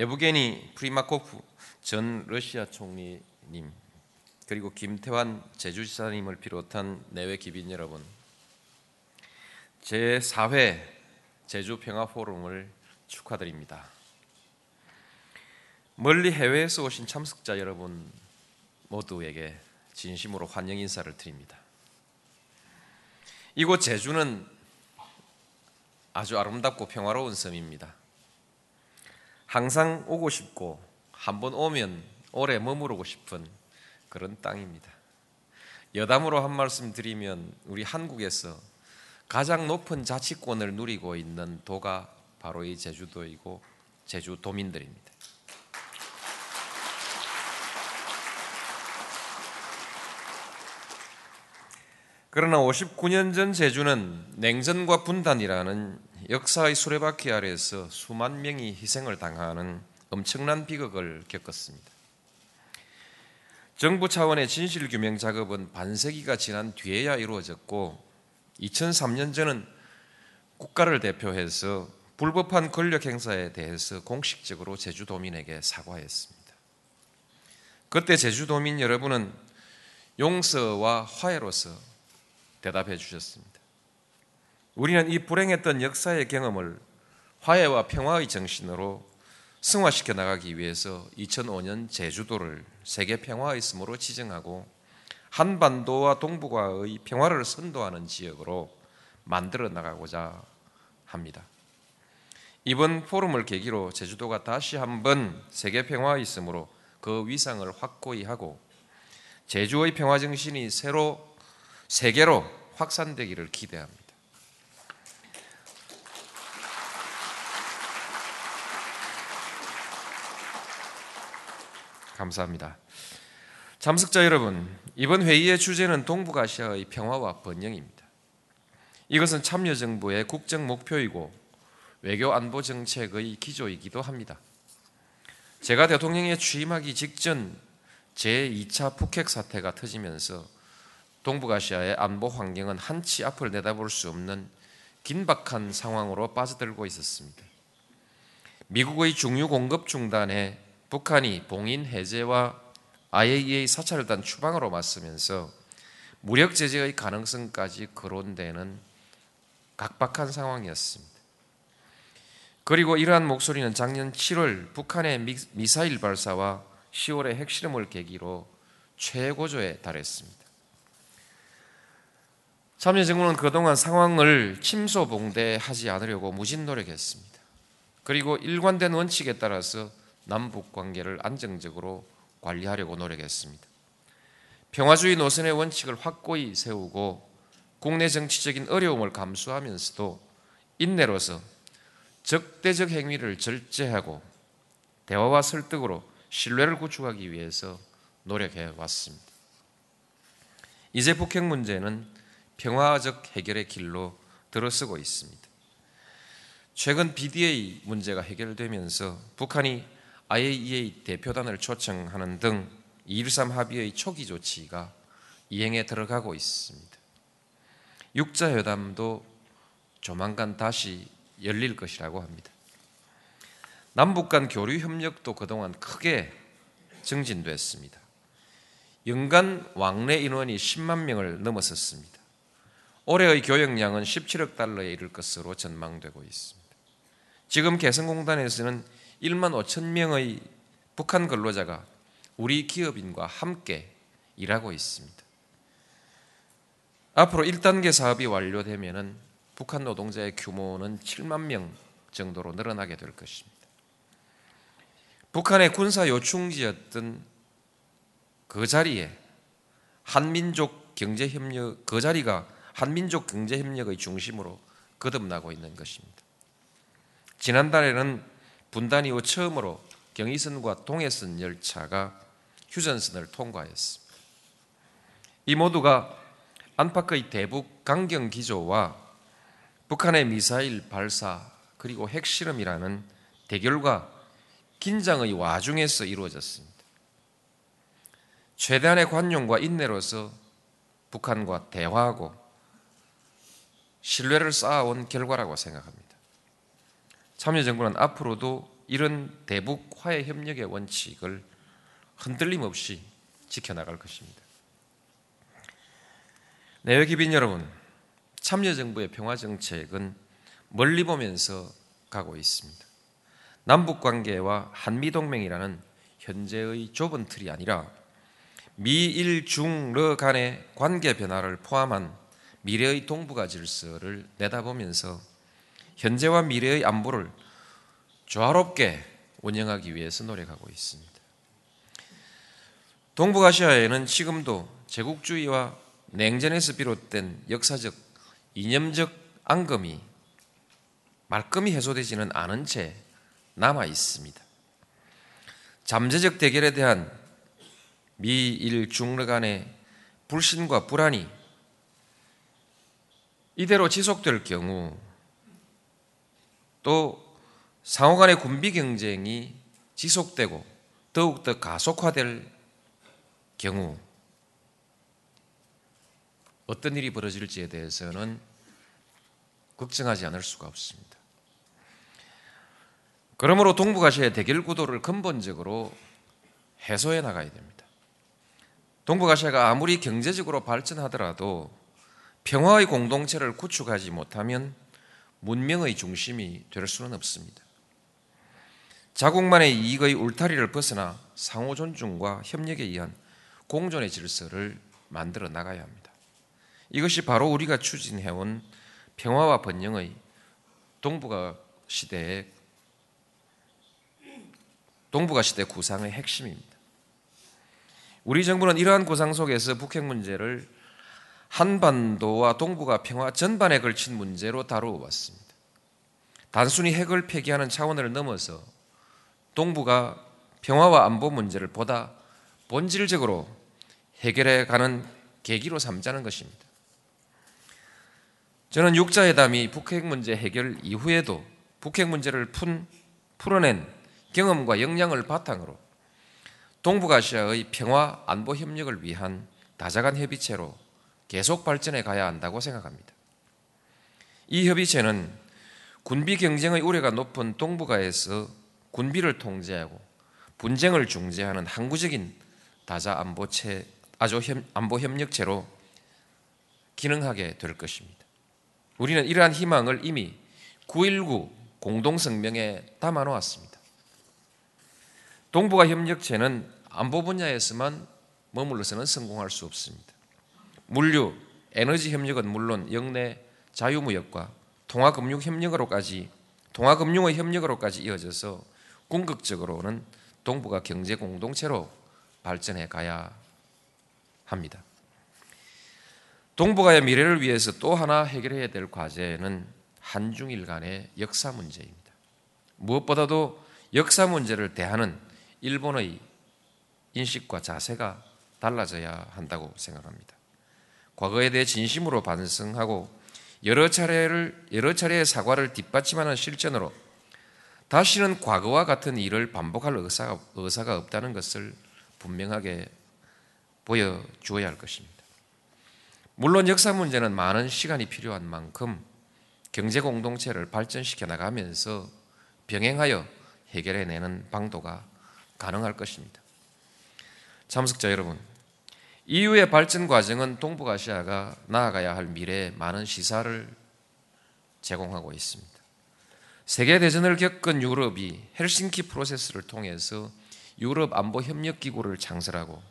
에브게니 프리마코프 전 러시아 총리님 그리고 김태환 제주지사님을 비롯한 내외 귀빈 여러분 제4회 제주평화포럼을 축하드립니다. 멀리 해외에서 오신 참석자 여러분 모두에게 진심으로 환영 인사를 드립니다. 이곳 제주는 아주 아름답고 평화로운 섬입니다. 항상 오고 싶고 한번 오면 오래 머무르고 싶은 그런 땅입니다. 여담으로 한 말씀 드리면 우리 한국에서 가장 높은 자치권을 누리고 있는 도가 바로 이 제주도이고 제주도민들입니다. 그러나 59년 전 제주는 냉전과 분단이라는 역사의 수레바퀴 아래에서 수만 명이 희생을 당하는 엄청난 비극을 겪었습니다. 정부 차원의 진실 규명 작업은 반세기가 지난 뒤에야 이루어졌고 2003년 전은 국가를 대표해서 불법한 권력 행사에 대해서 공식적으로 제주도민에게 사과했습니다. 그때 제주도민 여러분은 용서와 화해로서 대답해 주셨습니다. 우리는 이 불행했던 역사의 경험을 화해와 평화의 정신으로 승화시켜 나가기 위해서 2005년 제주도를 세계 평화의 섬으로 지정하고 한반도와 동북아의 평화를 선도하는 지역으로 만들어 나가고자 합니다. 이번 포럼을 계기로 제주도가 다시 한번 세계 평화의 섬으로 그 위상을 확고히 하고 제주의 평화 정신이 새로 세계로 확산되기를 기대합니다. 감사합니다. 참석자 여러분, 이번 회의의 주제는 동북아시아의 평화와 번영입니다. 이것은 참여정부의 국정 목표이고 외교 안보 정책의 기조이기도 합니다. 제가 대통령에 취임하기 직전 제2차 북핵 사태가 터지면서 동북아시아의 안보 환경은 한치 앞을 내다볼 수 없는 긴박한 상황으로 빠져들고 있었습니다. 미국의 중유 공급 중단에 북한이 봉인 해제와 IAEA 사찰단 추방으로 맞서면서 무력 제재의 가능성까지 거론되는 각박한 상황이었습니다. 그리고 이러한 목소리는 작년 7월 북한의 미사일 발사와 10월의 핵실험을 계기로 최고조에 달했습니다. 참여정부는 그동안 상황을 침소봉대하지 않으려고 무진 노력했습니다. 그리고 일관된 원칙에 따라서 남북 관계를 안정적으로 관리하려고 노력했습니다. 평화주의 노선의 원칙을 확고히 세우고 국내 정치적인 어려움을 감수하면서도 인내로서 적대적 행위를 절제하고 대화와 설득으로 신뢰를 구축하기 위해서 노력해 왔습니다. 이제 북핵 문제는 평화적 해결의 길로 들어서고 있습니다. 최근 BDA 문제가 해결되면서 북한이 IAEA 대표단을 초청하는 등 2.13 합의의 초기 조치가 이행에 들어가고 있습니다. 육자 회담도 조만간 다시 열릴 것이라고 합니다. 남북 간 교류 협력도 그동안 크게 증진됐습니다. 연간 왕래 인원이 10만 명을 넘어섰습니다. 올해의 교역량은 17억 달러에 이를 것으로 전망되고 있습니다. 지금 개성공단에서는 1만 5천 명의 북한 근로자가 우리 기업인과 함께 일하고 있습니다. 앞으로 1단계 사업이 완료되면 북한 노동자의 규모는 7만 명 정도로 늘어나게 될 것입니다. 북한의 군사 요충지였던 그 자리에 한민족 경제 협력 그 자리가 한민족 경제 협력의 중심으로 거듭나고 있는 것입니다. 지난달에는 분단 이후 처음으로 경의선과 동해선 열차가 휴전선을 통과했습니다. 이 모두가 안팎의 대북 강경 기조와 북한의 미사일 발사 그리고 핵실험이라는 대결과 긴장의 와중에서 이루어졌습니다. 최대한의 관용과 인내로서 북한과 대화하고 신뢰를 쌓아온 결과라고 생각합니다. 참여정부는 앞으로도 이런 대북 화해 협력의 원칙을 흔들림 없이 지켜나갈 것입니다. 내외 기빈 여러분, 참여정부의 평화 정책은 멀리 보면서 가고 있습니다. 남북 관계와 한미 동맹이라는 현재의 좁은 틀이 아니라 미일 중러 간의 관계 변화를 포함한 미래의 동북아 질서를 내다보면서 현재와 미래의 안보를 조화롭게 운영하기 위해서 노력하고 있습니다. 동북아시아에는 지금도 제국주의와 냉전에서 비롯된 역사적 이념적 앙금이 말끔히 해소되지는 않은 채 남아 있습니다. 잠재적 대결에 대한 미일 중러 간의 불신과 불안이 이대로 지속될 경우 또 상호 간의 군비 경쟁이 지속되고 더욱더 가속화될 경우 어떤 일이 벌어질지에 대해서는 걱정하지 않을 수가 없습니다. 그러므로 동북아시아의 대결 구도를 근본적으로 해소해 나가야 됩니다. 동북아시아가 아무리 경제적으로 발전하더라도 평화의 공동체를 구축하지 못하면 문명의 중심이 될 수는 없습니다. 자국만의 이익의 울타리를 벗어나 상호 존중과 협력에 의한 공존의 질서를 만들어 나가야 합니다. 이것이 바로 우리가 추진해온 평화와 번영의 동북아 시대의 동북아 시대 구상의 핵심입니다. 우리 정부는 이러한 구상 속에서 북핵 문제를 한반도와 동북아 평화 전반에 걸친 문제로 다루어 왔습니다. 단순히 핵을 폐기하는 차원을 넘어서 동북아 평화와 안보 문제를 보다 본질적으로 해결해 가는 계기로 삼자는 것입니다. 저는 육자회담이 북핵 문제 해결 이후에도 북핵 문제를 푼, 풀어낸 경험과 역량을 바탕으로 동북아시아의 평화 안보 협력을 위한 다자간 협의체로 계속 발전해 가야 한다고 생각합니다. 이 협의체는 군비 경쟁의 우려가 높은 동북아에서 군비를 통제하고 분쟁을 중재하는 항구적인 다자 안보체 아주 안보 협력체로 기능하게 될 것입니다. 우리는 이러한 희망을 이미 9.19 공동성명에 담아 놓았습니다. 동북아 협력체는 안보 분야에서만 머물러서는 성공할 수 없습니다. 물류, 에너지 협력은 물론 영내 자유무역과 통화금융 협력으로까지 통화금융의 협력으로까지 이어져서 궁극적으로는 동북아 경제 공동체로 발전해 가야 합니다. 동북아의 미래를 위해서 또 하나 해결해야 될 과제는 한중일 간의 역사 문제입니다. 무엇보다도 역사 문제를 대하는 일본의 인식과 자세가 달라져야 한다고 생각합니다. 과거에 대해 진심으로 반성하고 여러 차례를 여러 차례의 사과를 뒷받침하는 실전으로 다시는 과거와 같은 일을 반복할 의사가, 의사가 없다는 것을 분명하게 보여주어야 할 것입니다. 물론 역사 문제는 많은 시간이 필요한 만큼 경제 공동체를 발전시켜 나가면서 병행하여 해결해내는 방도가 가능할 것입니다. 참석자 여러분, 이후의 발전 과정은 동북아시아가 나아가야 할 미래에 많은 시사를 제공하고 있습니다. 세계대전을 겪은 유럽이 헬싱키 프로세스를 통해서 유럽 안보 협력 기구를 창설하고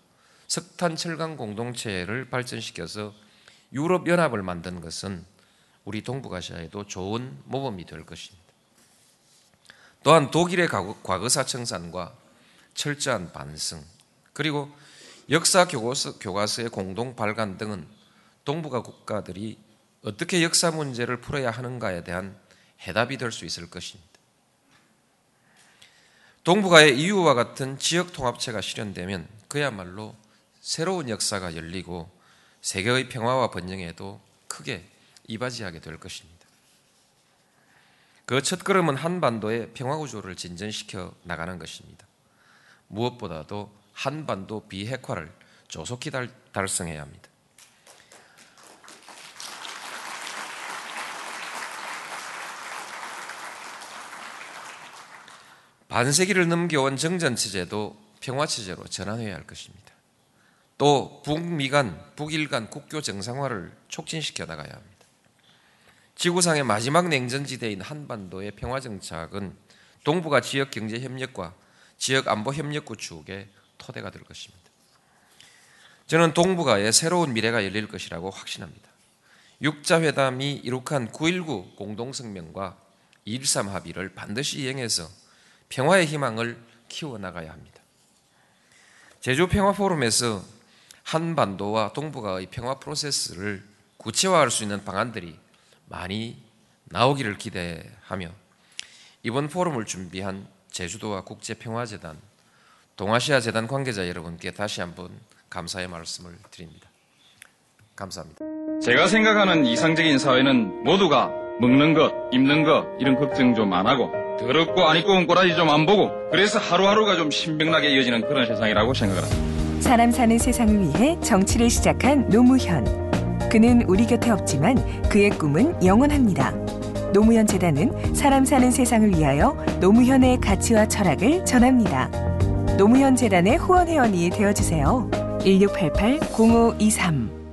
석탄 철강 공동체를 발전시켜서 유럽 연합을 만든 것은 우리 동북아시아에도 좋은 모범이 될 것입니다. 또한 독일의 과거사 청산과 철저한 반성 그리고 역사 교과서, 교과서의 공동 발간 등은 동북아 국가들이 어떻게 역사 문제를 풀어야 하는가에 대한 해답이 될 수 있을 것입니다. 동북아의 이유와 같은 지역 통합체가 실현되면 그야말로 새로운 역사가 열리고 세계의 평화와 번영에도 크게 이바지하게 될 것입니다. 그 첫걸음은 한반도의 평화 구조를 진전시켜 나가는 것입니다. 무엇보다도 한반도 비핵화를 조속히 달, 달성해야 합니다. 반세기를 넘겨온 정전체제도 평화체제로 전환해야 할 것입니다. 또 북미 간, 북일 간 국교 정상화를 촉진시켜 나가야 합니다. 지구상의 마지막 냉전지대인 한반도의 평화정착은 동북아 지역 경제 협력과 지역 안보 협력 구축의 토대가 될 것입니다. 저는 동북아의 새로운 미래가 열릴 것이라고 확신합니다. 육자회담이 이룩한 9.19 공동성명과 2.13 합의를 반드시 이행해서 평화의 희망을 키워나가야 합니다. 제주평화포럼에서 한반도와 동북아의 평화 프로세스를 구체화할 수 있는 방안들이 많이 나오기를 기대하며 이번 포럼을 준비한 제주도와 국제평화재단, 동아시아 재단 관계자 여러분께 다시 한번 감사의 말씀을 드립니다. 감사합니다. 제가 생각하는 이상적인 사회는 모두가 먹는 것, 입는 것 이런 걱정 좀 안 하고 더럽고 안 입고 온 꼬라지 좀 안 보고 그래서 하루하루가 좀 신명나게 이어지는 그런 세상이라고 생각을 합니다. 사람 사는 세상을 위해 정치를 시작한 노무현. 그는 우리 곁에 없지만 그의 꿈은 영원합니다. 노무현 재단은 사람 사는 세상을 위하여 노무현의 가치와 철학을 전합니다. 노무현 재단의 후원 회원이 되어 주세요. 1688 0523